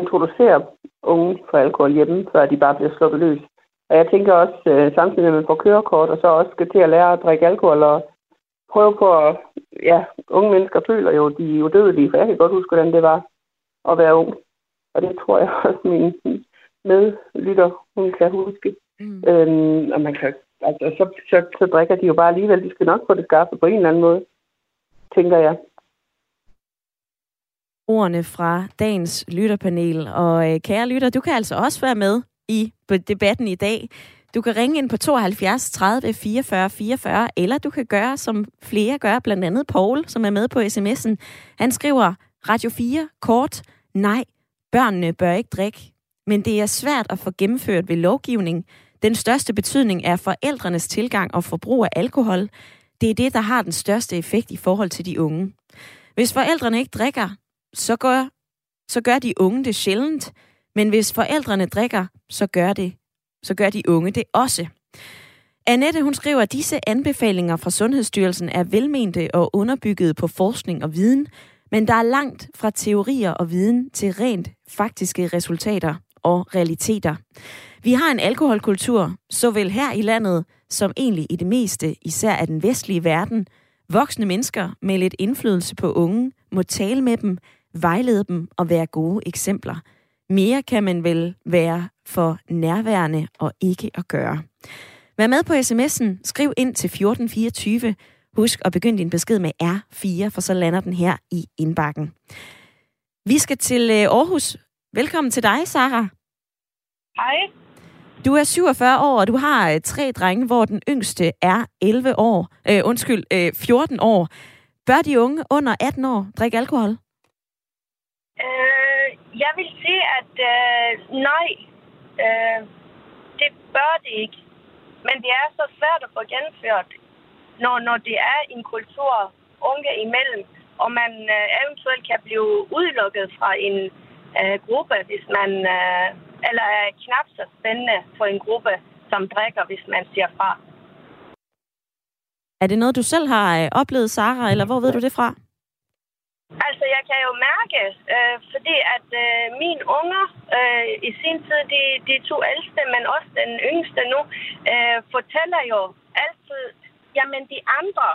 introducere unge for alkohol hjemme, før de bare bliver sluppet løs. Og jeg tænker også, øh, samtidig med at man får kørekort, og så også skal til at lære at drikke alkohol og prøve på at, ja, unge mennesker føler jo, de er udødelige, for jeg kan godt huske, hvordan det var at være ung. Og det tror jeg [laughs] også, min medlytter, hun kan huske. Mm. Øhm, og man kan, altså, så, så, så drikker de jo bare alligevel. De skal nok få det skarpe på en eller anden måde, tænker jeg ordene fra dagens lytterpanel. Og øh, kære lytter, du kan altså også være med i debatten i dag. Du kan ringe ind på 72 30 44 44, eller du kan gøre, som flere gør, blandt andet Paul, som er med på sms'en. Han skriver, Radio 4, kort, nej, børnene bør ikke drikke, men det er svært at få gennemført ved lovgivning. Den største betydning er forældrenes tilgang og forbrug af alkohol. Det er det, der har den største effekt i forhold til de unge. Hvis forældrene ikke drikker, så gør, så gør de unge det sjældent. Men hvis forældrene drikker, så gør, det, så gør de unge det også. Annette hun skriver, at disse anbefalinger fra Sundhedsstyrelsen er velmente og underbygget på forskning og viden, men der er langt fra teorier og viden til rent faktiske resultater og realiteter. Vi har en alkoholkultur, såvel her i landet som egentlig i det meste, især af den vestlige verden. Voksne mennesker med lidt indflydelse på unge må tale med dem, vejlede dem og være gode eksempler. Mere kan man vel være for nærværende og ikke at gøre. Vær med på sms'en, skriv ind til 1424. Husk at begynde din besked med R4, for så lander den her i indbakken. Vi skal til øh, Aarhus. Velkommen til dig, Sara. Hej. Du er 47 år, og du har øh, tre drenge, hvor den yngste er 11 år. Øh, undskyld, øh, 14 år. Bør de unge under 18 år drikke alkohol? Øh, jeg vil sige, at øh, nej, øh, det bør det ikke. Men det er så svært at få gennemført, når, når det er en kultur unge imellem, og man øh, eventuelt kan blive udelukket fra en øh, gruppe, hvis man, øh, eller er knap så spændende for en gruppe, som drikker, hvis man siger fra. Er det noget, du selv har øh, oplevet, Sara, eller hvor ved du det fra? Altså, jeg kan jo mærke, øh, fordi at øh, mine unger øh, i sin tid, de, de to ældste, men også den yngste nu, øh, fortæller jo altid, jamen de andre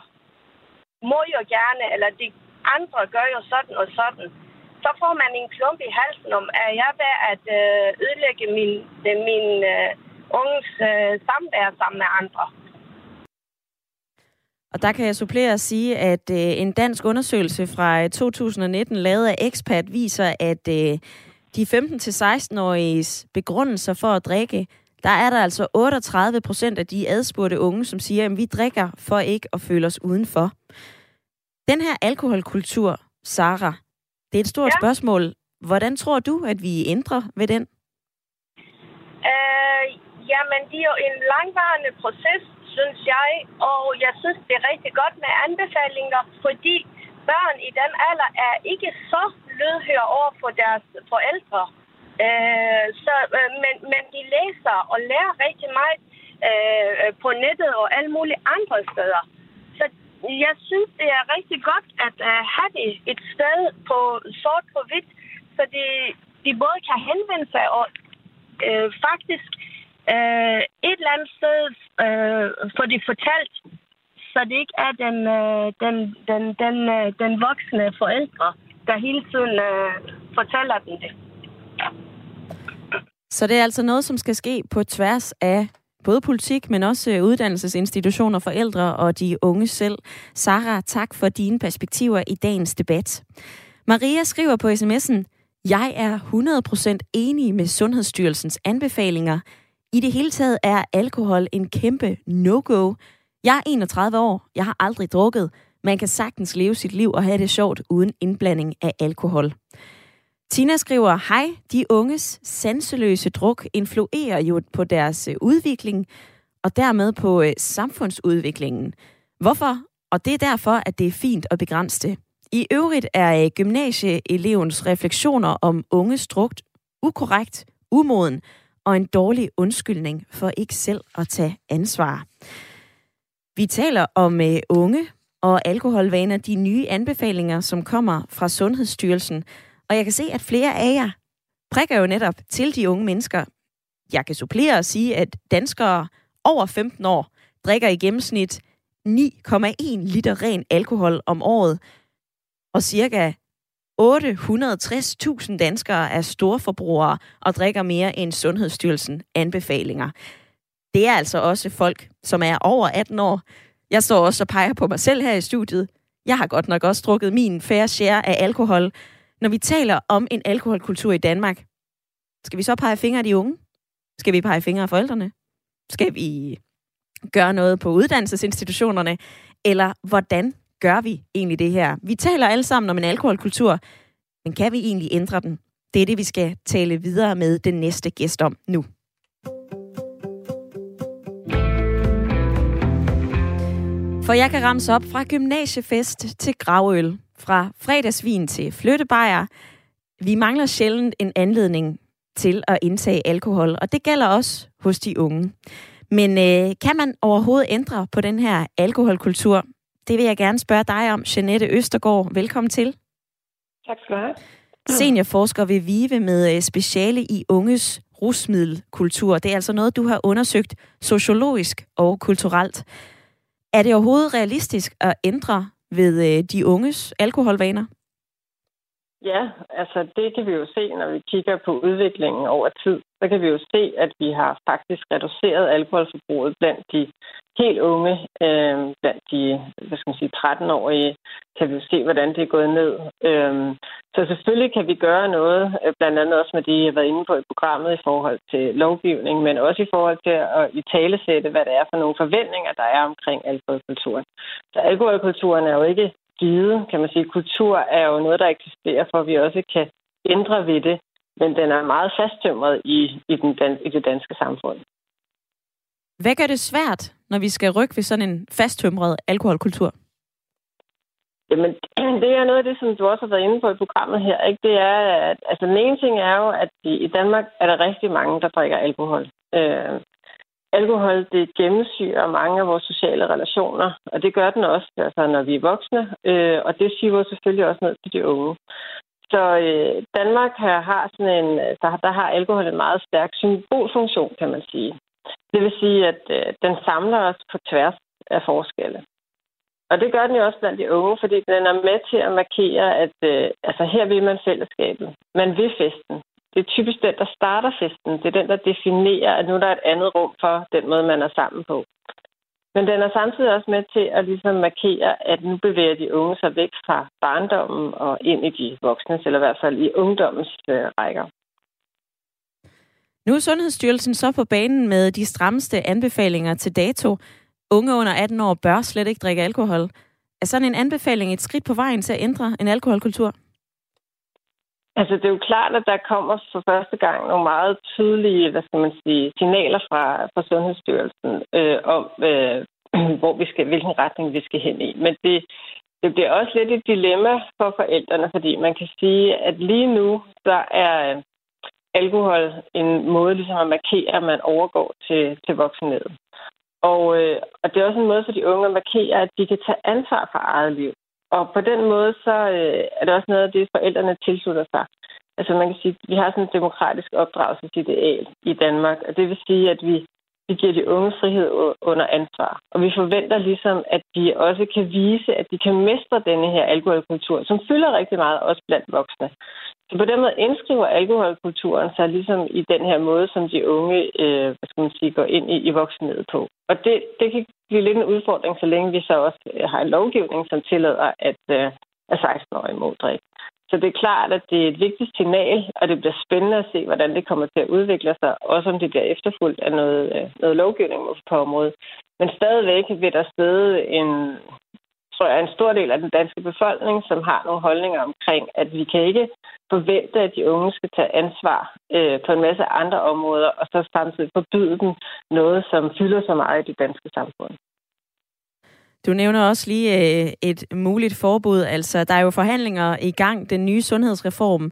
må jo gerne, eller de andre gør jo sådan og sådan. Så får man en klump i halsen om, at jeg ved at øh, ødelægge min, øh, min øh, unges øh, samvær sammen med andre. Og der kan jeg supplere at sige, at øh, en dansk undersøgelse fra øh, 2019 lavet af Expat viser, at øh, de 15-16-åriges begrundelser for at drikke, der er der altså 38 procent af de adspurgte unge, som siger, at vi drikker for ikke at føle os udenfor. Den her alkoholkultur, Sara, det er et stort ja. spørgsmål. Hvordan tror du, at vi ændrer ved den? Øh, jamen, det er jo en langvarende proces, synes jeg. Og jeg synes, det er rigtig godt med anbefalinger, fordi børn i den alder er ikke så lydhøre over for deres forældre. Øh, så, øh, men, men de læser og lærer rigtig meget øh, på nettet og alle mulige andre steder. Jeg synes, det er rigtig godt at uh, have det et sted på sort på hvidt, så de, de både kan henvende sig og øh, faktisk øh, et eller andet sted øh, får de fortalt, så det ikke er den, øh, den, den, den, øh, den voksne forældre, der hele tiden øh, fortæller dem det. Så det er altså noget, som skal ske på tværs af både politik, men også øh, uddannelsesinstitutioner, forældre og de unge selv. Sara, tak for dine perspektiver i dagens debat. Maria skriver på sms'en, jeg er 100% enig med Sundhedsstyrelsens anbefalinger. I det hele taget er alkohol en kæmpe no-go. Jeg er 31 år, jeg har aldrig drukket. Man kan sagtens leve sit liv og have det sjovt uden indblanding af alkohol. Tina skriver, hej, de unges sanseløse druk influerer jo på deres øh, udvikling og dermed på øh, samfundsudviklingen. Hvorfor? Og det er derfor, at det er fint at begrænse det. I øvrigt er øh, gymnasieelevens refleksioner om unges drugt ukorrekt, umoden og en dårlig undskyldning for ikke selv at tage ansvar. Vi taler om øh, unge og alkoholvaner, de nye anbefalinger, som kommer fra Sundhedsstyrelsen. Og jeg kan se, at flere af jer prikker jo netop til de unge mennesker. Jeg kan supplere og sige, at danskere over 15 år drikker i gennemsnit 9,1 liter ren alkohol om året, og cirka 860.000 danskere er storforbrugere og drikker mere end Sundhedsstyrelsen anbefalinger. Det er altså også folk, som er over 18 år. Jeg står også og peger på mig selv her i studiet. Jeg har godt nok også drukket min færre share af alkohol. Når vi taler om en alkoholkultur i Danmark, skal vi så pege fingre af de unge? Skal vi pege fingre af forældrene? Skal vi gøre noget på uddannelsesinstitutionerne? Eller hvordan gør vi egentlig det her? Vi taler alle sammen om en alkoholkultur, men kan vi egentlig ændre den? Det er det, vi skal tale videre med den næste gæst om nu. For jeg kan ramse op fra gymnasiefest til gravøl, fra fredagsvin til flyttebajer. Vi mangler sjældent en anledning til at indtage alkohol, og det gælder også hos de unge. Men øh, kan man overhovedet ændre på den her alkoholkultur? Det vil jeg gerne spørge dig om, Janette Østergaard. Velkommen til. Tak skal du have. Seniorforsker ved VIVE med øh, speciale i unges rusmiddelkultur. Det er altså noget, du har undersøgt sociologisk og kulturelt. Er det overhovedet realistisk at ændre ved øh, de unges alkoholvaner? Ja, altså det kan vi jo se, når vi kigger på udviklingen over tid. Så kan vi jo se, at vi har faktisk reduceret alkoholforbruget blandt de helt unge, øh, blandt de hvad skal man sige, 13-årige, kan vi jo se, hvordan det er gået ned. Øh, så selvfølgelig kan vi gøre noget, øh, blandt andet også med det, jeg har været inde på i programmet i forhold til lovgivning, men også i forhold til at i talesætte, hvad det er for nogle forventninger, der er omkring alkoholkulturen. Så alkoholkulturen er jo ikke givet, kan man sige. Kultur er jo noget, der eksisterer, for at vi også kan ændre ved det, men den er meget fasttømret i, i, den, i det danske samfund. Hvad gør det svært, når vi skal rykke ved sådan en fasttømret alkoholkultur? Jamen, [clears throat] det er noget af det, som du også har været inde på i programmet her. Ikke? Det er, at, altså den ene ting er jo, at i Danmark er der rigtig mange, der drikker alkohol. Øh, alkohol, det gennemsyrer mange af vores sociale relationer, og det gør den også, altså, når vi er voksne, øh, og det siver selvfølgelig også ned til de unge. Så øh, Danmark her har sådan en, der, der har alkohol en meget stærk symbolfunktion, kan man sige. Det vil sige, at øh, den samler os på tværs af forskelle. Og det gør den jo også blandt de unge, fordi den er med til at markere, at øh, altså, her vil man fællesskabet. Man vil festen. Det er typisk den, der starter festen. Det er den, der definerer, at nu der er et andet rum for den måde, man er sammen på. Men den er samtidig også med til at ligesom markere, at nu bevæger de unge sig væk fra barndommen og ind i de voksne, eller i hvert fald i ungdommens øh, rækker. Nu er Sundhedsstyrelsen så på banen med de strammeste anbefalinger til dato. Unge under 18 år bør slet ikke drikke alkohol. Er sådan en anbefaling et skridt på vejen til at ændre en alkoholkultur? Altså, det er jo klart, at der kommer for første gang nogle meget tydelige, hvad skal man sige, signaler fra, fra Sundhedsstyrelsen øh, om, øh, [clears throat] hvor vi skal, hvilken retning vi skal hen i. Men det, det bliver også lidt et dilemma for forældrene, fordi man kan sige, at lige nu, der er øh, alkohol en måde ligesom at markere, at man overgår til, til voksenhed. Og, øh, og det er også en måde for de unge at markere, at de kan tage ansvar for eget liv. Og på den måde, så øh, er det også noget af det, forældrene tilslutter sig. Altså man kan sige, at vi har sådan et demokratisk opdragelsesideal i Danmark, og det vil sige, at vi, vi giver de unge frihed under ansvar. Og vi forventer ligesom, at de også kan vise, at de kan mestre denne her alkoholkultur, som fylder rigtig meget også blandt voksne. Så på den måde indskriver alkoholkulturen sig ligesom i den her måde, som de unge øh, hvad skal man sige, går ind i, i voksenhed på. Og det, det kan blive lidt en udfordring, så længe vi så også har en lovgivning, som tillader, at, øh, at 16-årige må drikke. Så det er klart, at det er et vigtigt signal, og det bliver spændende at se, hvordan det kommer til at udvikle sig, også om det bliver efterfulgt af noget, øh, noget lovgivning på området. Men stadigvæk vil der stede en, tror jeg, en stor del af den danske befolkning, som har nogle holdninger omkring, at vi kan ikke forvente, at de unge skal tage ansvar øh, på en masse andre områder, og så samtidig forbyde dem noget, som fylder så meget i det danske samfund. Du nævner også lige øh, et muligt forbud. Altså, der er jo forhandlinger i gang. Den nye sundhedsreform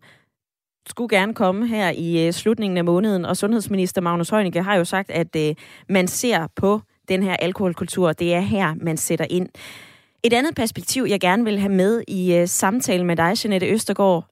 skulle gerne komme her i øh, slutningen af måneden, og sundhedsminister Magnus Heunicke har jo sagt, at øh, man ser på den her alkoholkultur. Det er her, man sætter ind. Et andet perspektiv, jeg gerne vil have med i øh, uh, samtalen med dig, Jeanette Østergaard,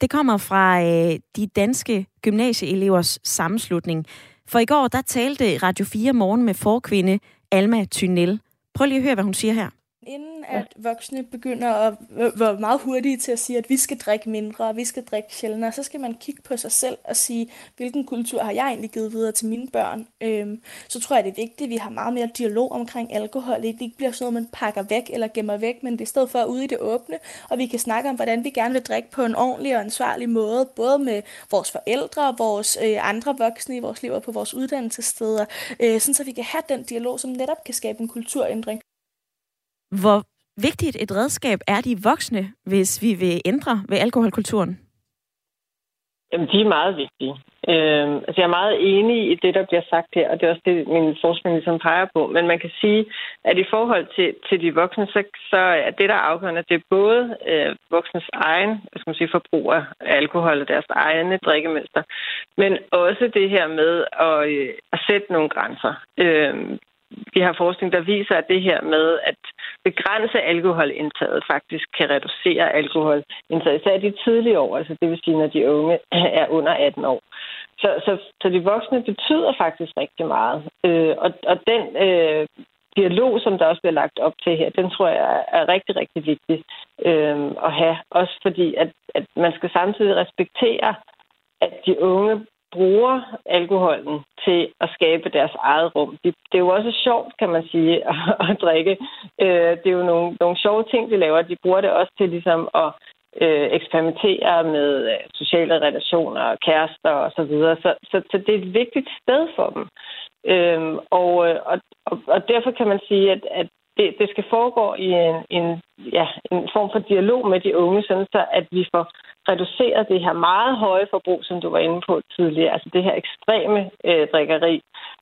det kommer fra øh, de danske gymnasieelevers sammenslutning. For i går, der talte Radio 4 morgen med forkvinde Alma Tynel. Prøv lige at høre, hvad hun siger her inden at voksne begynder at være meget hurtige til at sige, at vi skal drikke mindre, og vi skal drikke sjældnere, så skal man kigge på sig selv og sige, hvilken kultur har jeg egentlig givet videre til mine børn. Øhm, så tror jeg, det er vigtigt, at vi har meget mere dialog omkring alkohol. Det ikke bliver sådan noget, man pakker væk eller gemmer væk, men det er i stedet for ude i det åbne, og vi kan snakke om, hvordan vi gerne vil drikke på en ordentlig og ansvarlig måde, både med vores forældre og vores øh, andre voksne i vores liv og på vores uddannelsessteder, øh, sådan så vi kan have den dialog, som netop kan skabe en kulturændring. Hvor vigtigt et redskab er de voksne, hvis vi vil ændre ved alkoholkulturen? Jamen, de er meget vigtige. Øh, altså, jeg er meget enig i det, der bliver sagt her, og det er også det, min forskning ligesom peger på. Men man kan sige, at i forhold til, til de voksne, så, så er det, der er afgørende, det er både øh, voksnes egen hvad skal man sige, forbrug af alkohol og deres egne drikkemønster, men også det her med at, øh, at sætte nogle grænser. Øh, vi har forskning, der viser, at det her med at begrænse alkoholindtaget faktisk kan reducere alkoholindtaget, især de tidlige år, altså det vil sige, når de unge [clears throat] er under 18 år. Så, så, så de voksne betyder faktisk rigtig meget. Øh, og, og den øh, dialog, som der også bliver lagt op til her, den tror jeg er rigtig, rigtig vigtig øh, at have. Også fordi, at, at man skal samtidig respektere, at de unge bruger alkoholen til at skabe deres eget rum. Det, det er jo også sjovt, kan man sige, [laughs] at, at drikke. Øh, det er jo nogle, nogle sjove ting, de laver. De bruger det også til ligesom at øh, eksperimentere med øh, sociale relationer, kærester og så videre. Så, så, så det er et vigtigt sted for dem. Øhm, og, øh, og, og derfor kan man sige, at, at det, det skal foregå i en, en, ja, en form for dialog med de unge, sådan så at vi får reduceret det her meget høje forbrug, som du var inde på tidligere, altså det her ekstreme øh, drikkeri,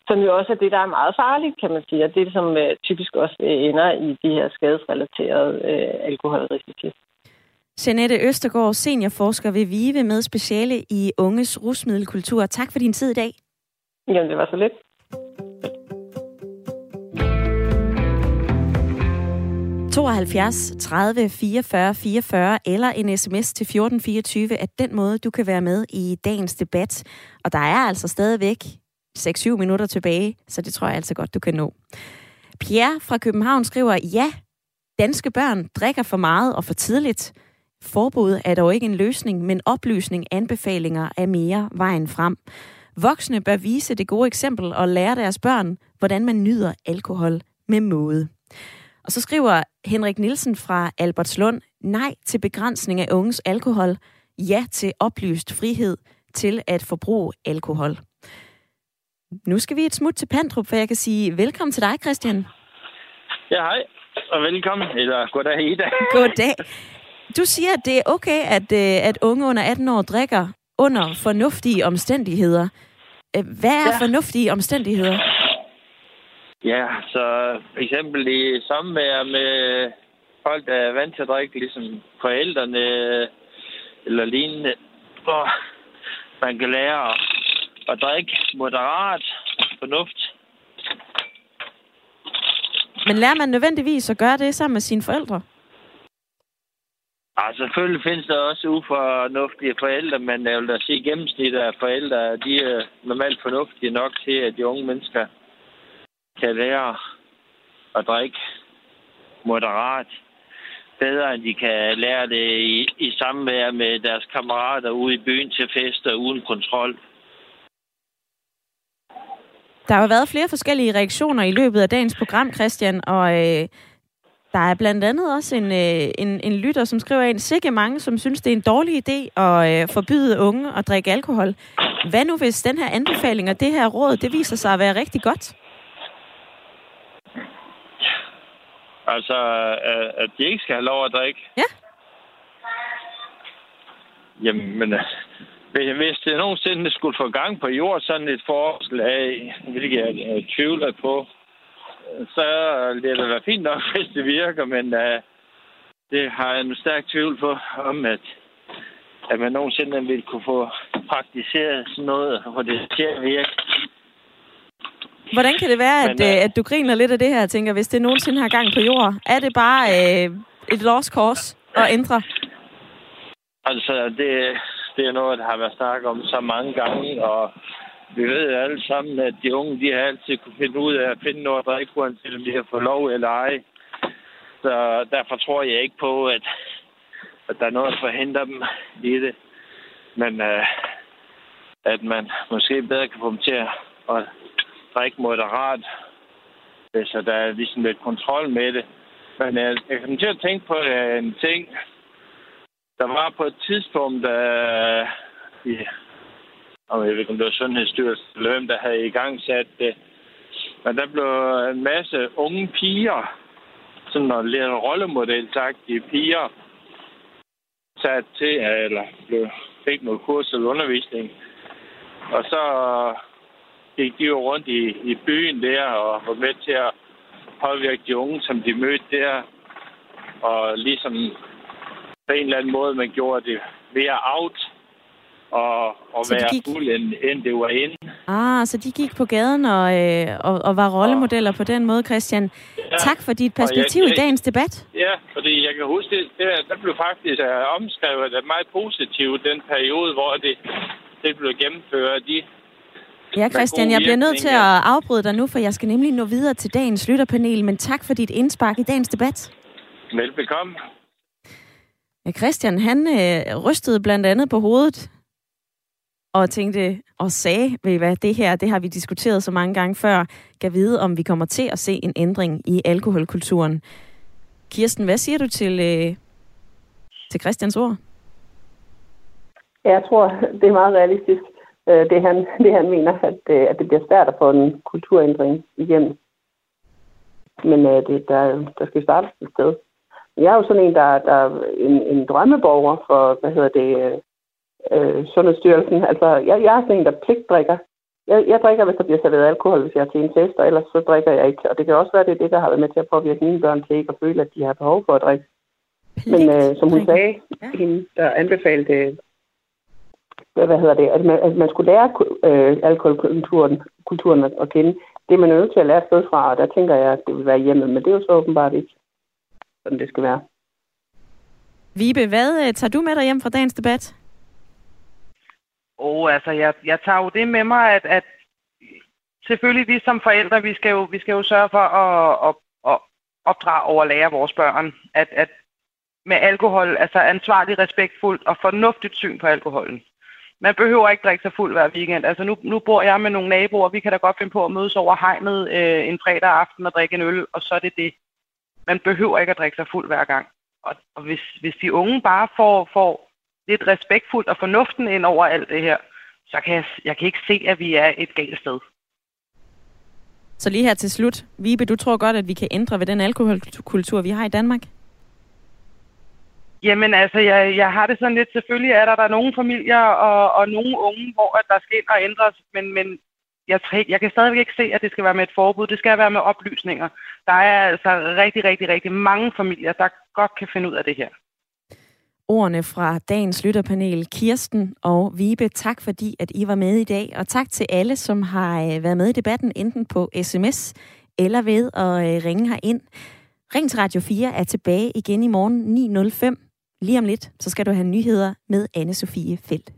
som jo også er det, der er meget farligt, kan man sige, og det, som øh, typisk også ender i de her skadesrelaterede øh, alkoholrisici. Janette Østergaard, seniorforsker ved VIVE med speciale i unges rusmiddelkultur. Tak for din tid i dag. Jamen, det var så lidt. 72 30 44 44 eller en sms til 1424 er den måde, du kan være med i dagens debat. Og der er altså stadigvæk 6-7 minutter tilbage, så det tror jeg altså godt, du kan nå. Pierre fra København skriver, ja, danske børn drikker for meget og for tidligt. Forbud er dog ikke en løsning, men oplysning, anbefalinger er mere vejen frem. Voksne bør vise det gode eksempel og lære deres børn, hvordan man nyder alkohol med måde. Og så skriver Henrik Nielsen fra Albertslund, nej til begrænsning af unges alkohol, ja til oplyst frihed til at forbruge alkohol. Nu skal vi et smut til Pandrup, for jeg kan sige velkommen til dig, Christian. Ja, hej. Og velkommen. Eller goddag, Ida. [laughs] Goddag. Du siger, at det er okay, at, øh, at unge under 18 år drikker under fornuftige omstændigheder. Øh, hvad er ja. fornuftige omstændigheder? Ja, så for eksempel i samvær med folk, der er vant til at drikke, ligesom forældrene eller lignende. Og man kan lære at, at drikke moderat, fornuft. Men lærer man nødvendigvis at gøre det sammen med sine forældre? Ja, selvfølgelig findes der også ufornuftige forældre, men jeg vil da sige, gennemsnittet af forældre, de er normalt fornuftige nok til, at de unge mennesker kan lære at drikke moderat bedre, end de kan lære det i, i samvær med deres kammerater ude i byen til fester uden kontrol. Der har jo været flere forskellige reaktioner i løbet af dagens program, Christian, og øh, der er blandt andet også en, øh, en, en lytter, som skriver ind, sikke mange, som synes, det er en dårlig idé at øh, forbyde unge at drikke alkohol. Hvad nu, hvis den her anbefaling og det her råd, det viser sig at være rigtig godt? Altså, at de ikke skal have lov at drikke? Ja. Jamen, men hvis det nogensinde skulle få gang på jord, sådan et forslag, hvilket jeg tvivler på, så det da være fint nok, [laughs] hvis det virker, men uh, det har jeg en stærk tvivl på, om at, at man nogensinde vil kunne få praktiseret sådan noget, hvor det at virke. Hvordan kan det være, at, Men, øh, at du griner lidt af det her, tænker, hvis det nogensinde har gang på jord? Er det bare øh, et lost cause at ændre? Altså, det, det er noget, der har været snakket om så mange gange, og vi ved alle sammen, at de unge, de har altid kunne finde ud af at finde noget at drikke, uanset om de har fået lov eller ej. Så derfor tror jeg ikke på, at, at der er noget, der forhindrer dem i det. Men uh, at man måske bedre kan få dem til at, at drikke moderat, øh, så der er ligesom lidt kontrol med det. Men jeg, jeg kom til at tænke på øh, en ting. Der var på et tidspunkt, der i og jeg ved ikke, om det var Sundhedsstyrelsen eller hvem, der havde i gang sat det. Men der blev en masse unge piger, sådan noget lidt rollemodel sagt, de piger, sat til, eller blev, fik noget kurs eller undervisning. Og så gik de jo rundt i, i byen der og var med til at påvirke de unge, som de mødte der. Og ligesom på en eller anden måde, man gjorde det mere out og, og være gik... fuld, end, end det var inde. Ah, så de gik på gaden og, øh, og, og var rollemodeller på den måde, Christian. Ja. Tak for dit perspektiv jeg, i dagens debat. Ja, fordi jeg kan huske, det, det der blev faktisk uh, omskrevet det meget positivt, den periode, hvor det, det blev gennemført. De, Ja, Christian, jeg bliver nødt til at afbryde dig nu, for jeg skal nemlig nå videre til dagens lytterpanel, men tak for dit indspark i dagens debat. Velbekomme. Ja, Christian, han øh, rystede blandt andet på hovedet og tænkte og sagde, ved I hvad, det her, det har vi diskuteret så mange gange før, kan vide, om vi kommer til at se en ændring i alkoholkulturen. Kirsten, hvad siger du til, øh, til Christians ord? Jeg tror, det er meget realistisk, øh, det, han, [laughs] det han mener, at, øh, at det bliver svært at få en kulturændring igennem. Men øh, det, der, der skal starte et sted. Jeg er jo sådan en, der, der er en, en drømmeborger for, hvad hedder det, øh, Sundhedsstyrelsen. Altså, jeg, jeg er sådan en, der pligtdrikker. Jeg, jeg drikker, hvis der bliver serveret alkohol, hvis jeg er til en fest, og ellers så drikker jeg ikke. Og det kan også være, det er det, der har været med til at påvirke mine børn til ikke at føle, at de har behov for at drikke. Men øh, som hun sagde, ja. hende, der anbefalede, hvad hedder det, at man, at man skulle lære øh, alkoholkulturen kulturen at kende. Det er man nødt til at lære et sted fra, og der tænker jeg, at det vil være hjemmet, men det er jo så åbenbart ikke. sådan det skal være. Vibe, hvad øh, tager du med dig hjem fra dagens debat? Og oh, altså, jeg, jeg tager jo det med mig, at, at selvfølgelig vi som forældre, vi skal jo, vi skal jo sørge for at, at, at opdrage og lære vores børn, at, at med alkohol, altså ansvarlig, respektfuldt og fornuftigt syn på alkoholen. Man behøver ikke drikke sig fuld hver weekend. Altså nu, nu bor jeg med nogle naboer, vi kan da godt finde på at mødes over hegnet øh, en fredag aften og drikke en øl, og så er det det. Man behøver ikke at drikke sig fuld hver gang. Og, og hvis, hvis de unge bare får, får lidt respektfuldt og fornuften ind over alt det her, så kan jeg, jeg kan ikke se, at vi er et galt sted. Så lige her til slut, Vibe, du tror godt, at vi kan ændre ved den alkoholkultur, vi har i Danmark? Jamen altså, jeg, jeg har det sådan lidt, selvfølgelig er der, der er nogle familier og, og nogle unge, hvor der skal ind og ændres, men, men jeg, jeg kan stadigvæk ikke se, at det skal være med et forbud. Det skal være med oplysninger. Der er altså rigtig, rigtig, rigtig mange familier, der godt kan finde ud af det her. Ordene fra dagens lytterpanel, Kirsten og Vibe. Tak fordi, at I var med i dag, og tak til alle, som har øh, været med i debatten, enten på sms eller ved at øh, ringe ind. Ring til Radio 4 er tilbage igen i morgen 9.05. Lige om lidt, så skal du have nyheder med anne Sofie Felt.